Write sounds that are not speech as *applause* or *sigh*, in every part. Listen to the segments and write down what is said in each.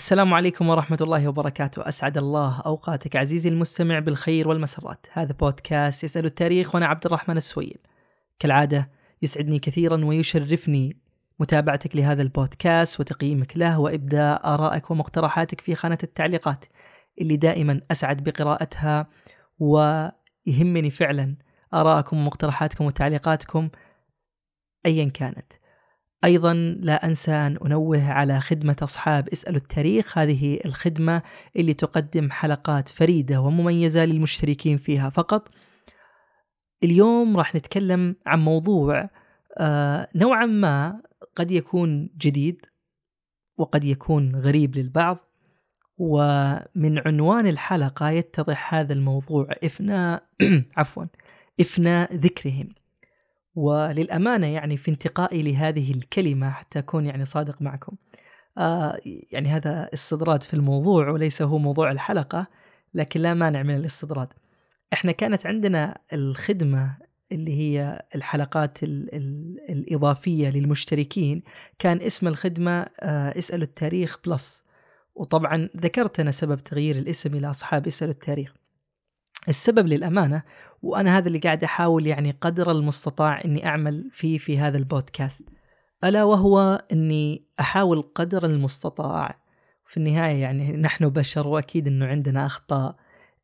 السلام عليكم ورحمة الله وبركاته. أسعد الله أوقاتك عزيزي المستمع بالخير والمسرات. هذا بودكاست يسأل التاريخ وأنا عبد الرحمن السويل. كالعادة يسعدني كثيرا ويشرفني متابعتك لهذا البودكاست وتقييمك له وإبداء آرائك ومقترحاتك في خانة التعليقات. اللي دائما أسعد بقراءتها ويهمني فعلا آرائكم ومقترحاتكم وتعليقاتكم أيا كانت. أيضا لا أنسى أن أنوه على خدمة أصحاب اسألوا التاريخ. هذه الخدمة اللي تقدم حلقات فريدة ومميزة للمشتركين فيها. فقط اليوم راح نتكلم عن موضوع آه نوعا ما قد يكون جديد وقد يكون غريب للبعض ومن عنوان الحلقة يتضح هذا الموضوع. إفناء *clears throat* عفوا إفناء ذكرهم. وللأمانة يعني في انتقائي لهذه الكلمة حتى أكون يعني صادق معكم. آه يعني هذا استطراد في الموضوع وليس هو موضوع الحلقة لكن لا مانع من الاستطراد إحنا كانت عندنا الخدمة اللي هي الحلقات ال ال الإضافية للمشتركين كان اسم الخدمة آه اسألوا التاريخ بلس. وطبعا ذكرت أنا سبب تغيير الاسم إلى أصحاب اسألوا التاريخ. السبب للأمانة وأنا هذا اللي قاعد أحاول يعني قدر المستطاع إني أعمل فيه في هذا البودكاست. ألا وهو إني أحاول قدر المستطاع في النهاية يعني نحن بشر وأكيد إنه عندنا أخطاء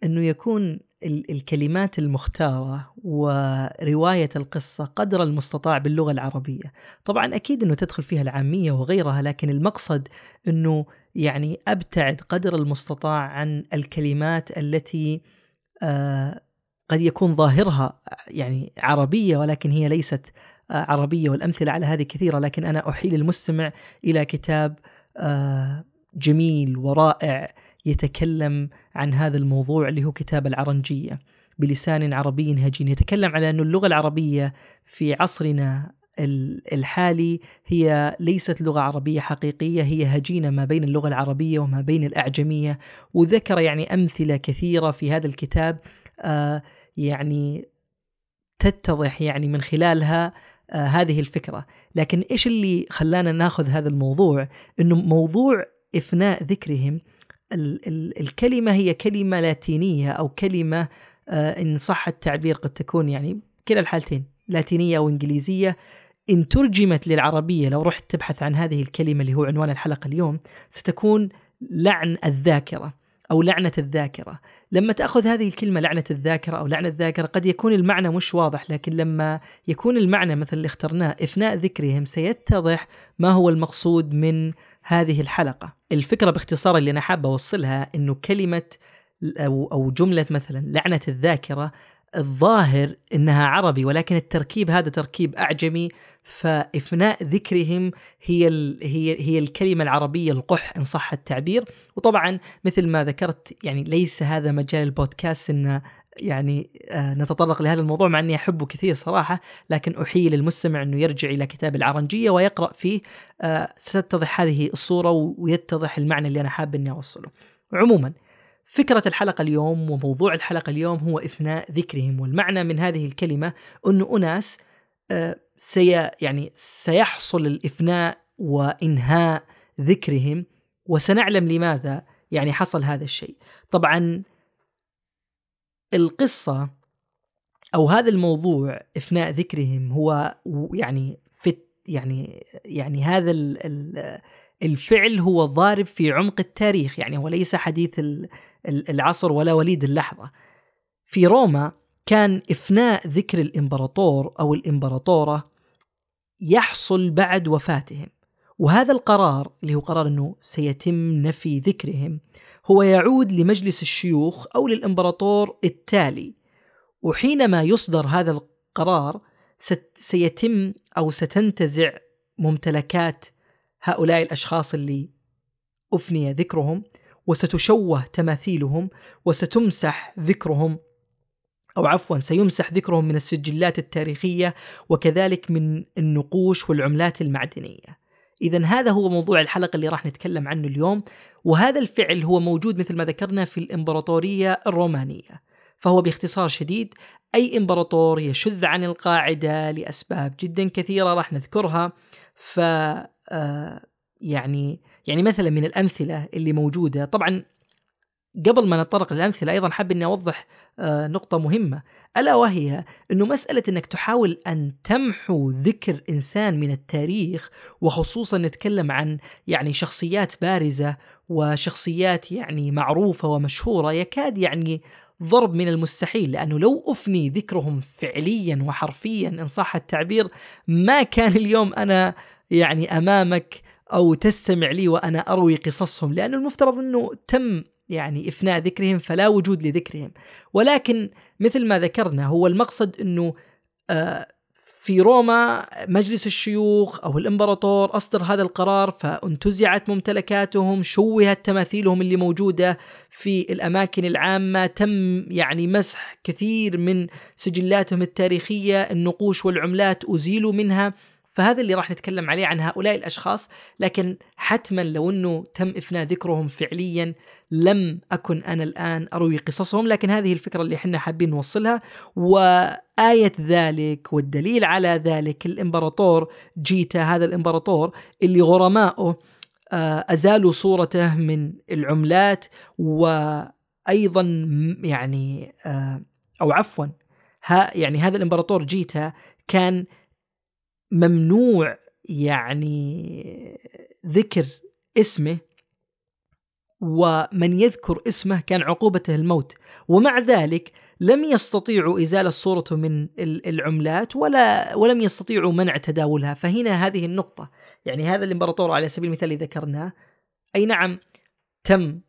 إنه يكون الكلمات المختارة ورواية القصة قدر المستطاع باللغة العربية. طبعا أكيد أنه تدخل فيها العامية وغيرها لكن المقصد أنه يعني أبتعد قدر المستطاع عن الكلمات التي آه قد يكون ظاهرها يعني عربية ولكن هي ليست آه، عربية والأمثلة على هذه كثيرة لكن أنا أحيل المستمع إلى كتاب آه، جميل ورائع يتكلم عن هذا الموضوع اللي هو كتاب العرنجية بلسان عربي هجين. يتكلم على أن اللغة العربية في عصرنا الحالي هي ليست لغة عربية حقيقية هي هجينة ما بين اللغة العربية وما بين الأعجمية. وذكر يعني أمثلة كثيرة في هذا الكتاب آه يعني تتضح يعني من خلالها آه هذه الفكرة، لكن إيش اللي خلانا ناخذ هذا الموضوع؟ إنه موضوع إفناء ذكرهم ال ال الكلمة هي كلمة لاتينية أو كلمة آه إن صح التعبير قد تكون يعني كلا الحالتين لاتينية أو إنجليزية. إن ترجمت للعربية لو رحت تبحث عن هذه الكلمة اللي هو عنوان الحلقة اليوم ستكون لعن الذاكرة. أو لعنة الذاكرة. لما تأخذ هذه الكلمة لعنة الذاكرة أو لعنة الذاكرة قد يكون المعنى مش واضح لكن لما يكون المعنى مثل اللي اخترناه افناء ذكرهم سيتضح ما هو المقصود من هذه الحلقة. الفكرة باختصار اللي أنا حابه أوصلها إنه كلمة أو أو جملة مثلا لعنة الذاكرة الظاهر إنها عربي ولكن التركيب هذا تركيب أعجمي فإفناء ذكرهم هي هي هي الكلمة العربية القح إن صح التعبير وطبعا مثل ما ذكرت يعني ليس هذا مجال البودكاست إن يعني آه نتطرق لهذا الموضوع مع أني أحبه كثير صراحة لكن احيي للمستمع إنه يرجع إلى كتاب العرنجية ويقرأ فيه آه ستتضح هذه الصورة ويتضح المعنى اللي أنا حاب إني أوصله. عموما فكرة الحلقة اليوم وموضوع الحلقة اليوم هو إثناء ذكرهم والمعنى من هذه الكلمة أنه أناس سي يعني سيحصل الإفناء وإنهاء ذكرهم وسنعلم لماذا يعني حصل هذا الشيء. طبعا القصة أو هذا الموضوع إفناء ذكرهم هو يعني في يعني يعني هذا الفعل هو ضارب في عمق التاريخ يعني هو ليس حديث العصر ولا وليد اللحظة. في روما كان إفناء ذكر الإمبراطور أو الإمبراطورة يحصل بعد وفاتهم. وهذا القرار اللي هو قرار أنه سيتم نفي ذكرهم هو يعود لمجلس الشيوخ أو للإمبراطور التالي. وحينما يصدر هذا القرار سيتم أو ستنتزع ممتلكات هؤلاء الأشخاص اللي أفني ذكرهم وستشوه تماثيلهم وستمسح ذكرهم أو عفوا سيمسح ذكرهم من السجلات التاريخية وكذلك من النقوش والعملات المعدنية. إذا هذا هو موضوع الحلقة اللي راح نتكلم عنه اليوم وهذا الفعل هو موجود مثل ما ذكرنا في الإمبراطورية الرومانية فهو باختصار شديد أي إمبراطور يشذ عن القاعدة لأسباب جدا كثيرة راح نذكرها ف آه، يعني يعني مثلا من الأمثلة اللي موجودة. طبعا قبل ما نتطرق للأمثلة أيضا حاب إني أوضح آه، نقطة مهمة. ألا وهي انه مسألة أنك تحاول أن تمحو ذكر إنسان من التاريخ وخصوصا نتكلم عن يعني شخصيات بارزة وشخصيات يعني معروفة ومشهورة يكاد يعني ضرب من المستحيل لأنه لو أفني ذكرهم فعليا وحرفيا إن صح التعبير ما كان اليوم أنا يعني أمامك أو تستمع لي وأنا أروي قصصهم لأنه المفترض أنه تم يعني إفناء ذكرهم فلا وجود لذكرهم. ولكن مثل ما ذكرنا هو المقصد إنه آه في روما مجلس الشيوخ أو الإمبراطور أصدر هذا القرار فانتزعت ممتلكاتهم شوهت تماثيلهم اللي موجودة في الأماكن العامة تم يعني مسح كثير من سجلاتهم التاريخية النقوش والعملات أزيلوا منها. فهذا اللي راح نتكلم عليه عن هؤلاء الأشخاص لكن حتما لو إنه تم إفناء ذكرهم فعليا لم أكن أنا الآن أروي قصصهم لكن هذه الفكرة اللي إحنا حابين نوصلها. وآية ذلك والدليل على ذلك الإمبراطور جيتا هذا الإمبراطور اللي غرمائه آه، أزالوا صورته من العملات وأيضا يعني آه، أو عفوا ها يعني هذا الإمبراطور جيتا كان ممنوع يعني ذكر اسمه ومن يذكر اسمه كان عقوبته الموت ومع ذلك لم يستطيعوا إزالة صورته من العملات ولا ولم يستطيعوا منع تداولها. فهنا هذه النقطة. يعني هذا الإمبراطور على سبيل المثال اللي ذكرناه. أي نعم تم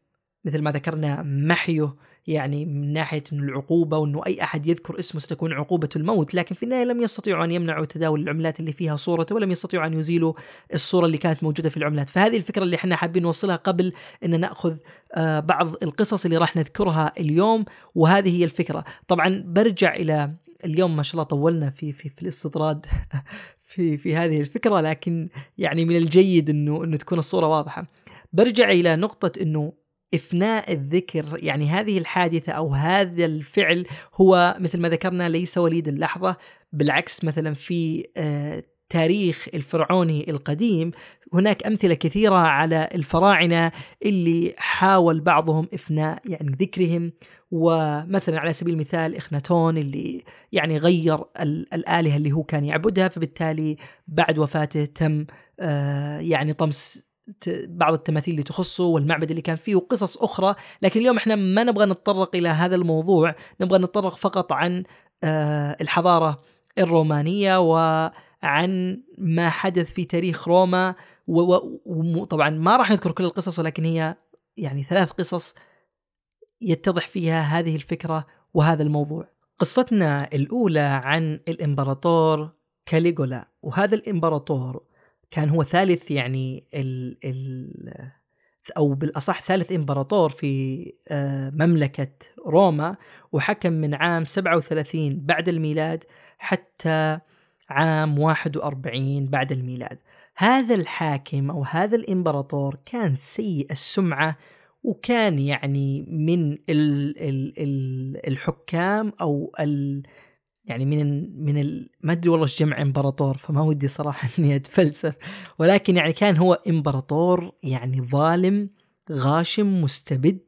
مثل ما ذكرنا محيه يعني من ناحية العقوبة وإنه أي أحد يذكر اسمه ستكون عقوبته الموت، لكن في النهاية لم يستطيعوا أن يمنعوا تداول العملات اللي فيها صورته ولم يستطيعوا أن يزيلوا الصورة اللي كانت موجودة في العملات، فهذه الفكرة اللي إحنا حابين نوصلها قبل إن نأخذ آه، بعض القصص اللي راح نذكرها اليوم وهذه هي الفكرة، طبعا برجع إلى اليوم ما شاء الله طولنا في في في الاستطراد *laughs* في في هذه الفكرة لكن يعني من الجيد إنه إنه تكون الصورة واضحة. برجع إلى نقطة إنه افناء الذكر يعني هذه الحادثة أو هذا الفعل هو مثل ما ذكرنا ليس وليد اللحظه بالعكس مثلا في آه، تاريخ الفرعوني القديم هناك أمثلة كثيرة على الفراعنة اللي حاول بعضهم افناء يعني ذكرهم ومثلا على سبيل المثال إخناتون اللي يعني غير الآلهة اللي هو كان يعبدها فبالتالي بعد وفاته تم آه، يعني طمس بعض التماثيل اللي تخصه والمعبد اللي كان فيه وقصص أخرى لكن اليوم إحنا ما نبغى نتطرق إلى هذا الموضوع نبغى نتطرق فقط عن آه، الحضارة الرومانية وعن ما حدث في تاريخ روما وطبعا ما راح نذكر كل القصص ولكن هي يعني ثلاث قصص يتضح فيها هذه الفكرة وهذا الموضوع. قصتنا الأولى عن الإمبراطور كاليغولا وهذا الإمبراطور كان هو ثالث يعني ال ال أو بالأصح ثالث إمبراطور في آه، مملكة روما وحكم من عام 37 بعد الميلاد حتى عام 41 بعد الميلاد. هذا الحاكم أو هذا الإمبراطور كان سيء السمعة وكان يعني من ال ال ال الحكام أو ال يعني من من ما أدري والله جمع إمبراطور فما ودي صراحة *laughs* إني أتفلسف ولكن يعني كان هو إمبراطور يعني ظالم غاشم مستبد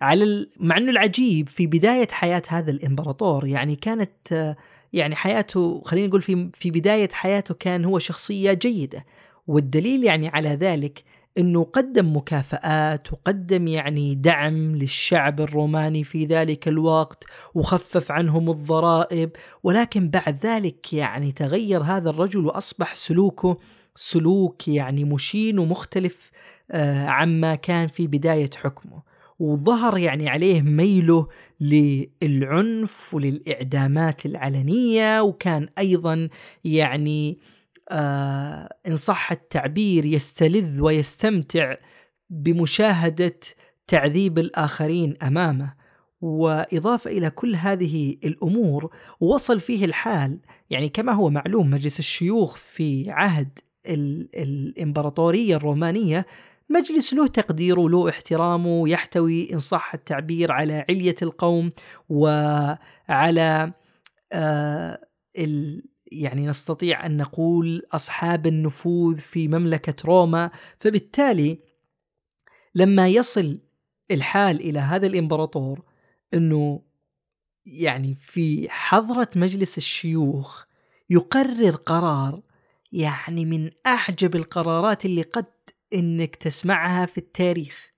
على. مع إنه العجيب في بداية حياة هذا الإمبراطور يعني كانت يعني حياته خلينا نقول في في بداية حياته كان هو شخصية جيدة والدليل يعني على ذلك إنه قدم مكافآت وقدم يعني دعم للشعب الروماني في ذلك الوقت وخفف عنهم الضرائب. ولكن بعد ذلك يعني تغير هذا الرجل وأصبح سلوكه سلوك يعني مشين ومختلف آه، عما كان في بداية حكمه. وظهر يعني عليه ميله للعنف وللإعدامات العلنية وكان أيضا يعني آه إن صح التعبير يستلذ ويستمتع بمشاهدة تعذيب الآخرين أمامه. وإضافة إلى كل هذه الأمور وصل فيه الحال يعني كما هو معلوم مجلس الشيوخ في عهد الإمبراطورية الرومانية مجلس له تقديره وله احترامه يحتوي إن صح التعبير على علية القوم وعلى آه يعني نستطيع أن نقول أصحاب النفوذ في مملكة روما فبالتالي لما يصل الحال إلى هذا الإمبراطور إنه يعني في حضرة مجلس الشيوخ يقرر قرار يعني من أعجب القرارات اللي قد إنك تسمعها في التاريخ.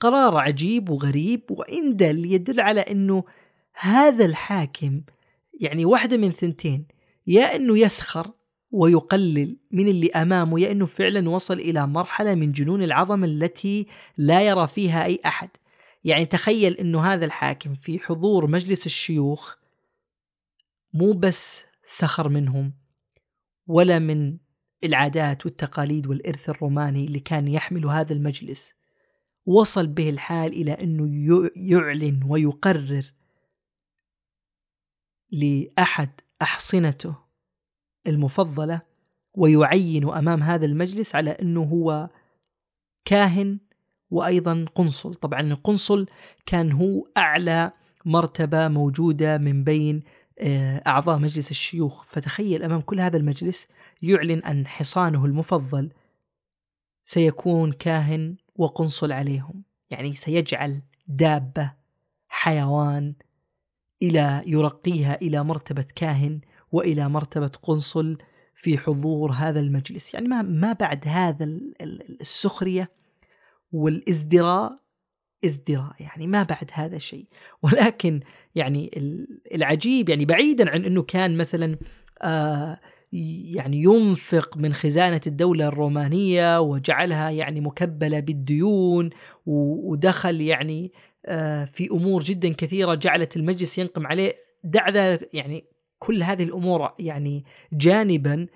قرار عجيب وغريب وإن دل يدل على أنه هذا الحاكم يعني واحدة من ثنتين يا أنه يسخر ويقلل من اللي أمامه يا أنه فعلا وصل إلى مرحلة من جنون العظمة التي لا يرى فيها أي أحد. يعني تخيل أنه هذا الحاكم في حضور مجلس الشيوخ مو بس سخر منهم ولا من العادات والتقاليد والإرث الروماني اللي كان يحمل هذا المجلس. وصل به الحال إلى أنه يعلن ويقرر لأحد أحصنته المفضلة ويعين أمام هذا المجلس على أنه هو كاهن وأيضا قنصل. طبعا القنصل كان هو أعلى مرتبة موجودة من بين آه، أعضاء مجلس الشيوخ. فتخيل أمام كل هذا المجلس يعلن أن حصانه المفضل سيكون كاهن وقنصل عليهم. يعني سيجعل دابة حيوان إلى يرقيها إلى مرتبة كاهن وإلى مرتبة قنصل في حضور هذا المجلس. يعني ما, ما بعد هذا السخرية والازدراء ازدراء يعني ما بعد هذا الشيء *laughs* ولكن يعني العجيب يعني بعيدا عن أنه كان مثلا آه يعني ينفق من خزانة الدولة الرومانية وجعلها يعني مكبلة بالديون ودخل يعني في أمور جدا كثيرة جعلت المجلس ينقم عليه. دع ذلك يعني كل هذه الأمور يعني جانبا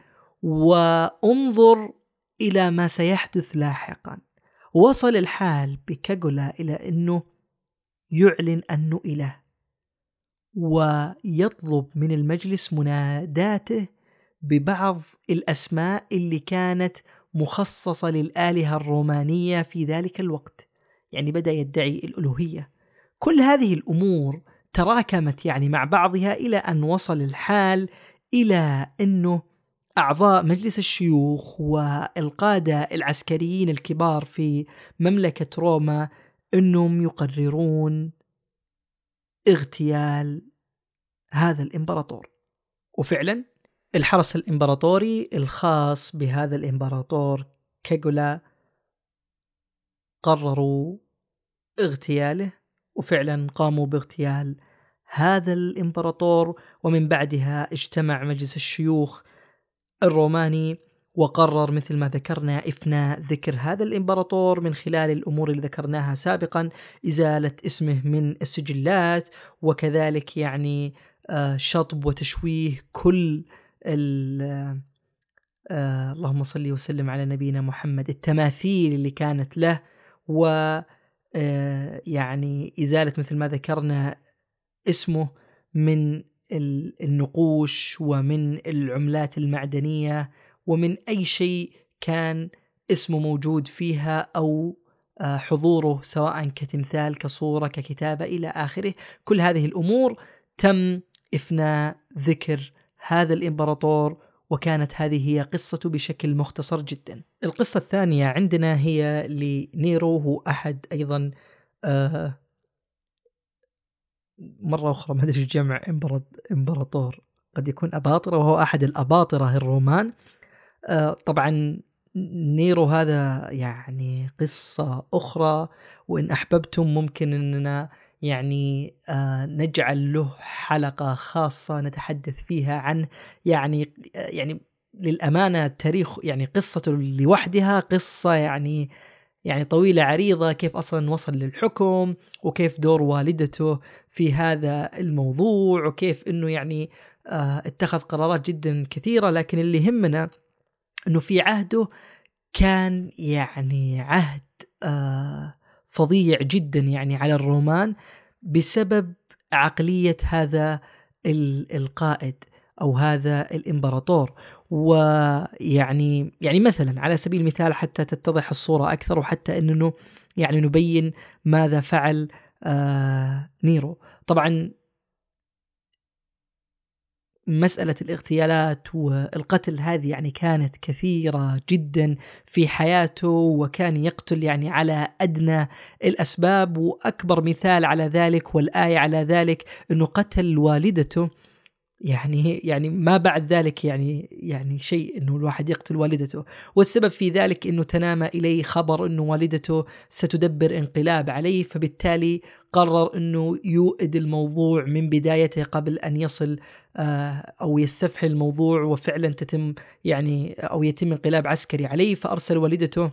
وانظر إلى ما سيحدث لاحقا. وصل الحال بكاغولا إلى أنه يعلن أنه إله ويطلب من المجلس مناداته ببعض الأسماء اللي كانت مخصصة للآلهة الرومانية في ذلك الوقت. يعني بدأ يدعي الألوهية. كل هذه الأمور تراكمت يعني مع بعضها إلى أن وصل الحال إلى أنه أعضاء مجلس الشيوخ والقاده العسكريين الكبار في مملكة روما أنهم يقررون اغتيال هذا الإمبراطور. وفعلا الحرس الإمبراطوري الخاص بهذا الإمبراطور كيغولا قرروا اغتياله وفعلا قاموا باغتيال هذا الإمبراطور ومن بعدها اجتمع مجلس الشيوخ الروماني وقرر مثل ما ذكرنا إفناء ذكر هذا الإمبراطور من خلال الأمور اللي ذكرناها سابقا إزالة اسمه من السجلات وكذلك يعني آه، شطب وتشويه كل آه اللهم صل وسلم على نبينا محمد التماثيل اللي كانت له و آه يعني إزالة مثل ما ذكرنا اسمه من النقوش ومن العملات المعدنية ومن أي شيء كان اسمه موجود فيها أو آه، حضوره سواء كتمثال كصورة ككتابة إلى آخره. كل هذه الأمور تم إفناء ذكر هذا الإمبراطور وكانت هذه هي قصته بشكل مختصر جدا. القصة الثانية عندنا هي لنيرو هو أحد أيضا آه مرة أخرى ما أدري جمع إمبراطور قد يكون أباطرة وهو أحد الأباطرة الرومان آه طبعا نيرو هذا يعني قصة أخرى وإن أحببتم ممكن أننا يعني آه نجعل له حلقة خاصة نتحدث فيها عنه يعني يعني للأمانة التاريخ يعني قصته لوحدها قصة يعني يعني طويلة عريضة كيف أصلا وصل للحكم وكيف دور والدته في هذا الموضوع وكيف أنه يعني آه اتخذ قرارات جدا كثيرة. لكن اللي يهمنا أنه في عهده كان يعني عهد آه فظيع جدا يعني على الرومان بسبب عقلية هذا القائد أو هذا الإمبراطور. ويعني يعني مثلا على سبيل المثال حتى تتضح الصورة أكثر وحتى إنه يعني نبين ماذا فعل آه نيرو. طبعا مسألة الاغتيالات والقتل هذه يعني كانت كثيرة جدا في حياته وكان يقتل يعني على أدنى الأسباب وأكبر مثال على ذلك والآية على ذلك أنه قتل والدته. يعني يعني ما بعد ذلك يعني يعني شيء إنه الواحد يقتل والدته. والسبب في ذلك إنه تنام إليه خبر إنه والدته ستدبر انقلاب عليه فبالتالي قرر إنه يوئد الموضوع من بدايته قبل أن يصل آه، أو يستفحل الموضوع وفعلا تتم يعني أو يتم انقلاب عسكري عليه. فأرسل والدته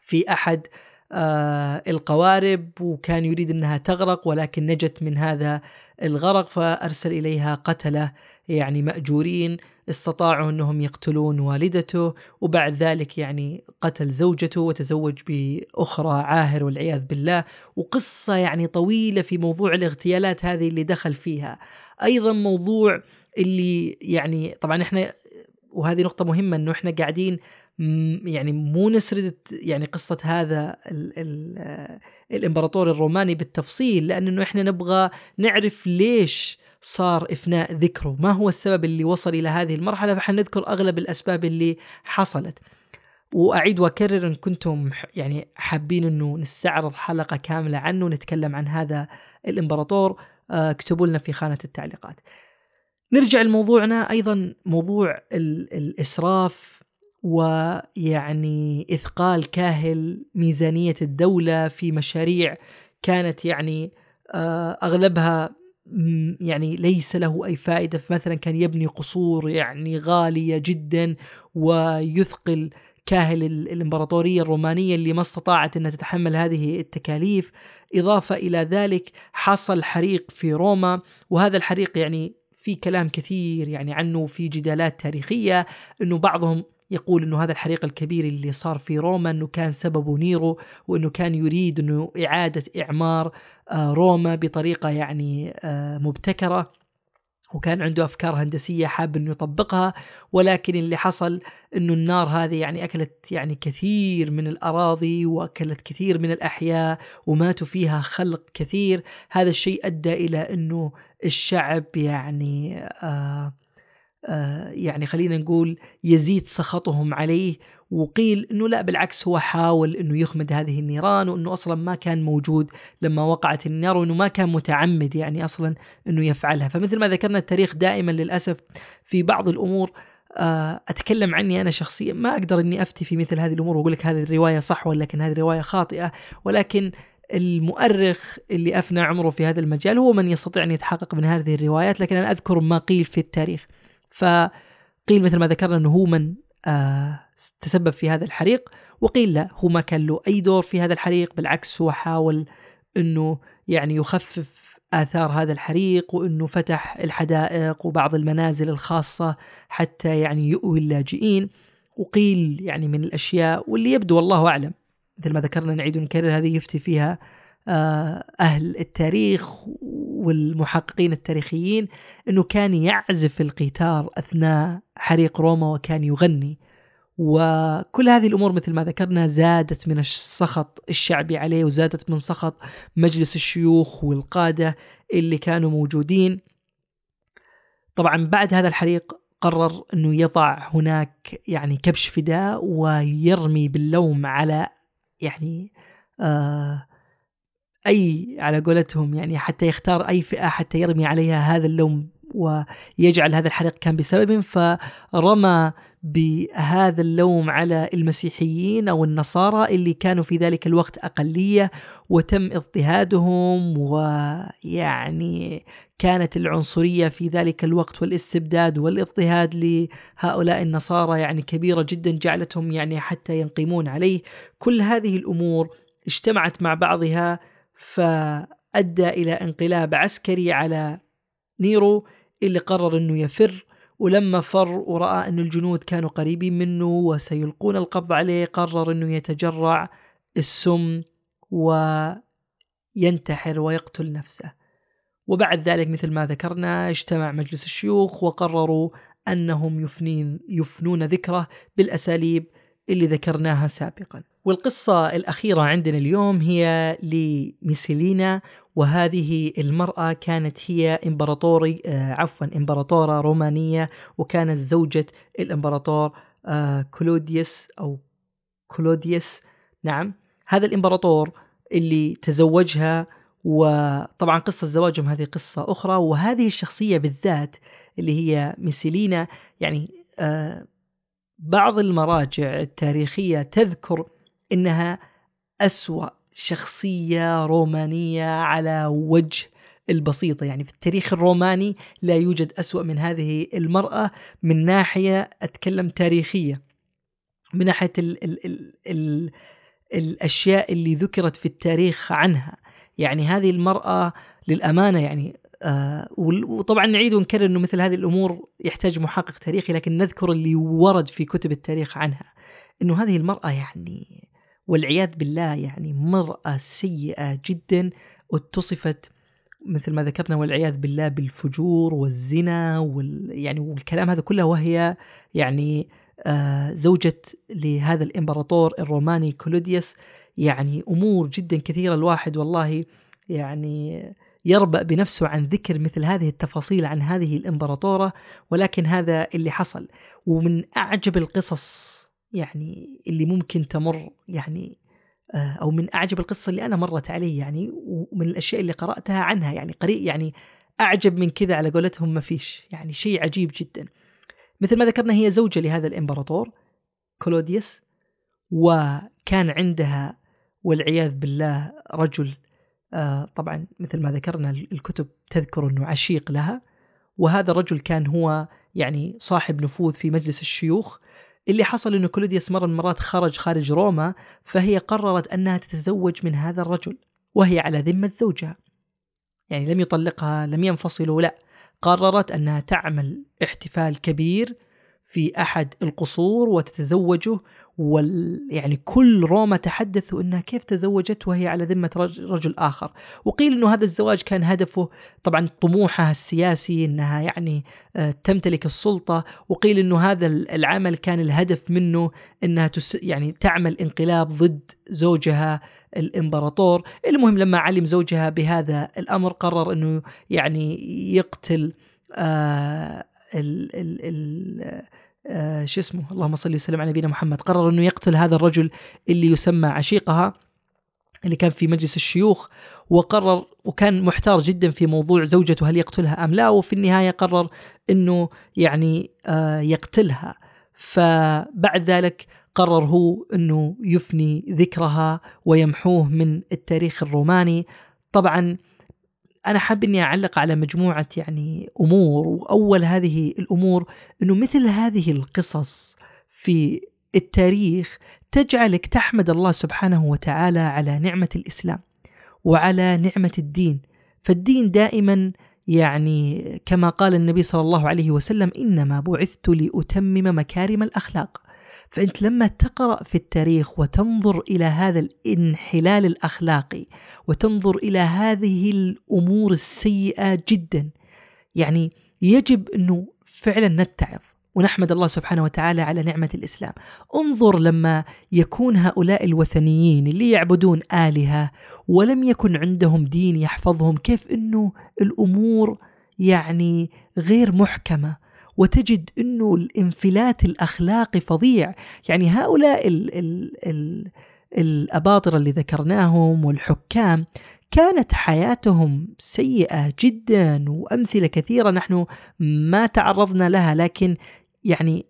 في أحد آه، القوارب وكان يريد إنها تغرق ولكن نجت من هذا الغرق فأرسل إليها قتلة يعني مأجورين استطاعوا إنهم يقتلون والدته. وبعد ذلك يعني قتل زوجته وتزوج بأخرى عاهر والعياذ بالله. وقصة يعني طويلة في موضوع الاغتيالات هذه اللي دخل فيها. أيضا موضوع اللي يعني طبعا إحنا وهذه نقطة مهمة إنه إحنا قاعدين يعني مو نسرد يعني قصة هذا ال ال الإمبراطور الروماني بالتفصيل لأنه إحنا نبغى نعرف ليش صار إفناء ذكره ما هو السبب اللي وصل إلى هذه المرحلة فحنذكر أغلب الأسباب اللي حصلت. وأعيد وأكرر إن كنتم يعني حابين إنه نستعرض حلقة كاملة عنه ونتكلم عن هذا الإمبراطور. اكتبوا لنا في خانة التعليقات. نرجع لموضوعنا أيضا موضوع الإسراف ويعني إثقال كاهل ميزانية الدولة في مشاريع كانت يعني آه، أغلبها يعني ليس له أي فائدة فمثلا كان يبني قصور يعني غالية جدا ويثقل كاهل الإمبراطورية الرومانية اللي ما استطاعت إنها تتحمل هذه التكاليف إضافة إلى ذلك حصل حريق في روما وهذا الحريق يعني في كلام كثير يعني عنه في جدالات تاريخية إنه بعضهم يقول إنه هذا الحريق الكبير اللي صار في روما إنه كان سببه نيرو وإنه كان يريد إنه إعادة إعمار آه، روما بطريقة يعني آه، مبتكرة. وكان عنده أفكار هندسية حاب إنه يطبقها ولكن اللي حصل إنه النار هذه يعني أكلت يعني كثير من الأراضي وأكلت كثير من الأحياء وماتوا فيها خلق كثير. هذا الشيء أدى إلى إنه الشعب يعني آه آه يعني خلينا نقول يزيد سخطهم عليه وقيل إنه لا بالعكس هو حاول إنه يخمد هذه النيران وإنه أصلا ما كان موجود لما وقعت النار وإنه ما كان متعمد يعني أصلا إنه يفعلها. فمثل ما ذكرنا التاريخ دائما للأسف في بعض الأمور آه، أتكلم عني أنا شخصيا ما أقدر إني أفتي في مثل هذه الأمور وأقول لك هذه الرواية صح ولكن هذه الرواية خاطئة ولكن المؤرخ اللي أفنى عمره في هذا المجال هو من يستطيع أن يتحقق من هذه الروايات لكن أنا أذكر ما قيل في التاريخ. فقيل مثل ما ذكرنا إنه هو من آه تسبب في هذا الحريق وقيل لا هو ما كان له أي دور في هذا الحريق بالعكس هو حاول إنه يعني يخفف آثار هذا الحريق وإنه فتح الحدائق وبعض المنازل الخاصة حتى يعني يؤوي اللاجئين. وقيل يعني من الأشياء واللي يبدو والله أعلم مثل ما ذكرنا نعيد ونكرر هذه يفتي فيها آه، أهل التاريخ والمحققين التاريخيين إنه كان يعزف القيثار أثناء حريق روما وكان يغني. وكل هذه الأمور مثل ما ذكرنا زادت من السخط الشعبي عليه وزادت من سخط مجلس الشيوخ والقادة اللي كانوا موجودين. طبعا بعد هذا الحريق قرر إنه يضع هناك يعني كبش فداء ويرمي باللوم على يعني آه أي على قولتهم يعني حتى يختار أي فئة حتى يرمي عليها هذا اللوم ويجعل هذا الحريق كان بسبب فرمى بهذا اللوم على المسيحيين أو النصارى اللي كانوا في ذلك الوقت أقلية وتم اضطهادهم ويعني كانت العنصرية في ذلك الوقت والاستبداد والاضطهاد لهؤلاء النصارى يعني كبيرة جدا جعلتهم يعني حتى ينقمون عليه. كل هذه الأمور اجتمعت مع بعضها فأدى إلى انقلاب عسكري على نيرو اللي قرر إنه يفر ولما فر ورأى ان الجنود كانوا قريبين منه وسيلقون القبض عليه قرر إنه يتجرع السم وينتحر ويقتل نفسه. وبعد ذلك مثل ما ذكرنا اجتمع مجلس الشيوخ وقرروا أنهم يفنين يفنون ذكره بالأساليب اللي ذكرناها سابقا. والقصة الأخيرة عندنا اليوم هي لميسيلينا وهذه المرأة كانت هي إمبراطوري آه عفوا إمبراطورة رومانية وكانت زوجة الإمبراطور آه كلوديوس أو كلوديوس. نعم. هذا الإمبراطور اللي تزوجها وطبعا قصة زواجهم هذه قصة أخرى وهذه الشخصية بالذات اللي هي ميسيلينا يعني آه بعض المراجع التاريخية تذكر إنها أسوأ شخصية رومانية على وجه البسيطة. يعني في التاريخ الروماني لا يوجد أسوأ من هذه المرأة من ناحية أتكلم تاريخية. من ناحية ال ال ال ال الأشياء اللي ذكرت في التاريخ عنها. يعني هذه المرأة للأمانة يعني آه وطبعا نعيد ونكرر أنه مثل هذه الأمور يحتاج محقق تاريخي لكن نذكر اللي ورد في كتب التاريخ عنها. أنه هذه المرأة يعني والعياذ بالله يعني مرأة سيئة جدا اتصفت مثل ما ذكرنا والعياذ بالله بالفجور والزنا وال يعني والكلام هذا كله وهي يعني آه زوجة لهذا الإمبراطور الروماني كلوديوس يعني أمور جدا كثيرة الواحد والله يعني يربأ بنفسه عن ذكر مثل هذه التفاصيل عن هذه الإمبراطورة ولكن هذا اللي حصل. ومن أعجب القصص يعني اللي ممكن تمر يعني آه، أو من أعجب القصص اللي أنا مرت علي يعني ومن الأشياء اللي قرأتها عنها يعني قريب يعني أعجب من كذا على قولتهم ما فيش يعني شيء عجيب جدا. مثل ما ذكرنا هي زوجة لهذا الإمبراطور كلوديوس وكان عندها والعياذ بالله رجل آه، طبعا مثل ما ذكرنا الكتب تذكر إنه عشيق لها وهذا الرجل كان هو يعني صاحب نفوذ في مجلس الشيوخ اللي حصل إنه كلوديوس مرة من المرات خرج خارج روما فهي قررت أنها تتزوج من هذا الرجل وهي على ذمة زوجها. يعني لم يطلقها لم ينفصلوا لا. قررت أنها تعمل احتفال كبير في أحد القصور وتتزوجه وال يعني كل روما تحدثوا إنها كيف تزوجت وهي على ذمة رجل آخر، وقيل إنه هذا الزواج كان هدفه طبعا طموحها السياسي إنها يعني آه، تمتلك السلطة، وقيل إنه هذا العمل كان الهدف منه إنها تس يعني تعمل انقلاب ضد زوجها الإمبراطور، المهم لما علم زوجها بهذا الأمر قرر إنه يعني يقتل آه ال ال ال آه شو اسمه؟ اللهم صل وسلم على نبينا محمد. قرر إنه يقتل هذا الرجل اللي يسمى عشيقها اللي كان في مجلس الشيوخ وقرر وكان محتار جدا في موضوع زوجته هل يقتلها أم لا وفي النهاية قرر إنه يعني آه يقتلها. فبعد ذلك قرر هو إنه يفني ذكرها ويمحوه من التاريخ الروماني. طبعا أنا حاب إني أعلق على مجموعة يعني أمور وأول هذه الأمور إنه مثل هذه القصص في التاريخ تجعلك تحمد الله سبحانه وتعالى على نعمة الإسلام وعلى نعمة الدين. فالدين دائما يعني كما قال النبي صلى الله عليه وسلم إنما بعثت لأتمم مكارم الأخلاق. فأنت لما تقرأ في التاريخ وتنظر إلى هذا الانحلال الأخلاقي وتنظر إلى هذه الأمور السيئة جدا يعني يجب إنه فعلا نتعظ ونحمد الله سبحانه وتعالى على نعمة الإسلام. انظر لما يكون هؤلاء الوثنيين اللي يعبدون آلهة ولم يكن عندهم دين يحفظهم كيف إنه الأمور يعني غير محكمة وتجد إنه الانفلات الاخلاقي فظيع. يعني هؤلاء ال ال ال الأباطرة اللي ذكرناهم والحكام كانت حياتهم سيئة جدا وأمثلة كثيرة نحن ما تعرضنا لها لكن يعني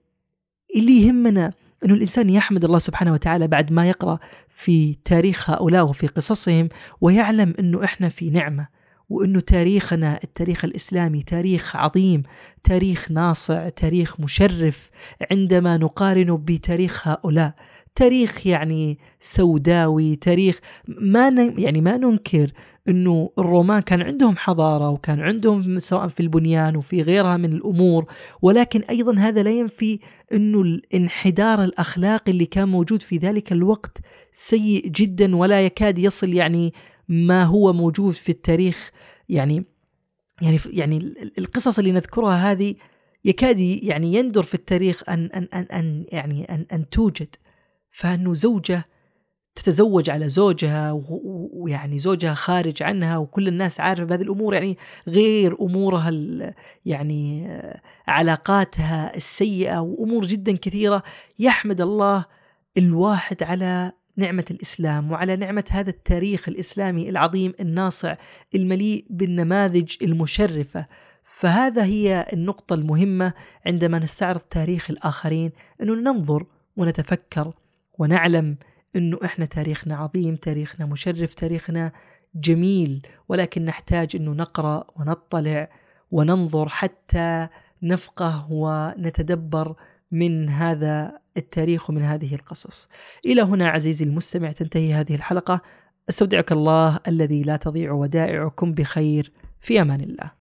اللي يهمنا إنه الإنسان يحمد الله سبحانه وتعالى بعد ما يقرأ في تاريخ هؤلاء وفي قصصهم ويعلم إنه إحنا في نعمة. وإنه تاريخنا التاريخ الإسلامي تاريخ عظيم تاريخ ناصع تاريخ مشرف عندما نقارنه بتاريخ هؤلاء. تاريخ يعني سوداوي تاريخ ما يعني ما ننكر إنه الرومان كان عندهم حضارة وكان عندهم سواء في البنيان وفي غيرها من الأمور ولكن أيضا هذا لا ينفي إنه الانحدار الأخلاقي اللي كان موجود في ذلك الوقت سيء جدا ولا يكاد يصل يعني ما هو موجود في التاريخ. يعني يعني يعني القصص اللي نذكرها هذه يكاد يعني يندر في التاريخ أن أن أن, أن يعني أن أن توجد. فأنه زوجة تتزوج على زوجها ويعني زوجها خارج عنها وكل الناس عارفة بهذه الأمور يعني غير أمورها يعني علاقاتها السيئة وأمور جدا كثيرة. يحمد الله الواحد على نعمة الإسلام وعلى نعمة هذا التاريخ الإسلامي العظيم الناصع المليء بالنماذج المشرفة. فهذا هي النقطة المهمة عندما نستعرض تاريخ الآخرين انه ننظر ونتفكر ونعلم انه إحنا تاريخنا عظيم تاريخنا مشرف تاريخنا جميل ولكن نحتاج انه نقرأ ونطلع وننظر حتى نفقه ونتدبر من هذا التاريخ ومن هذه القصص. إلى هنا عزيزي المستمع تنتهي هذه الحلقة أستودعك الله الذي لا تضيع ودائعكم بخير في أمان الله.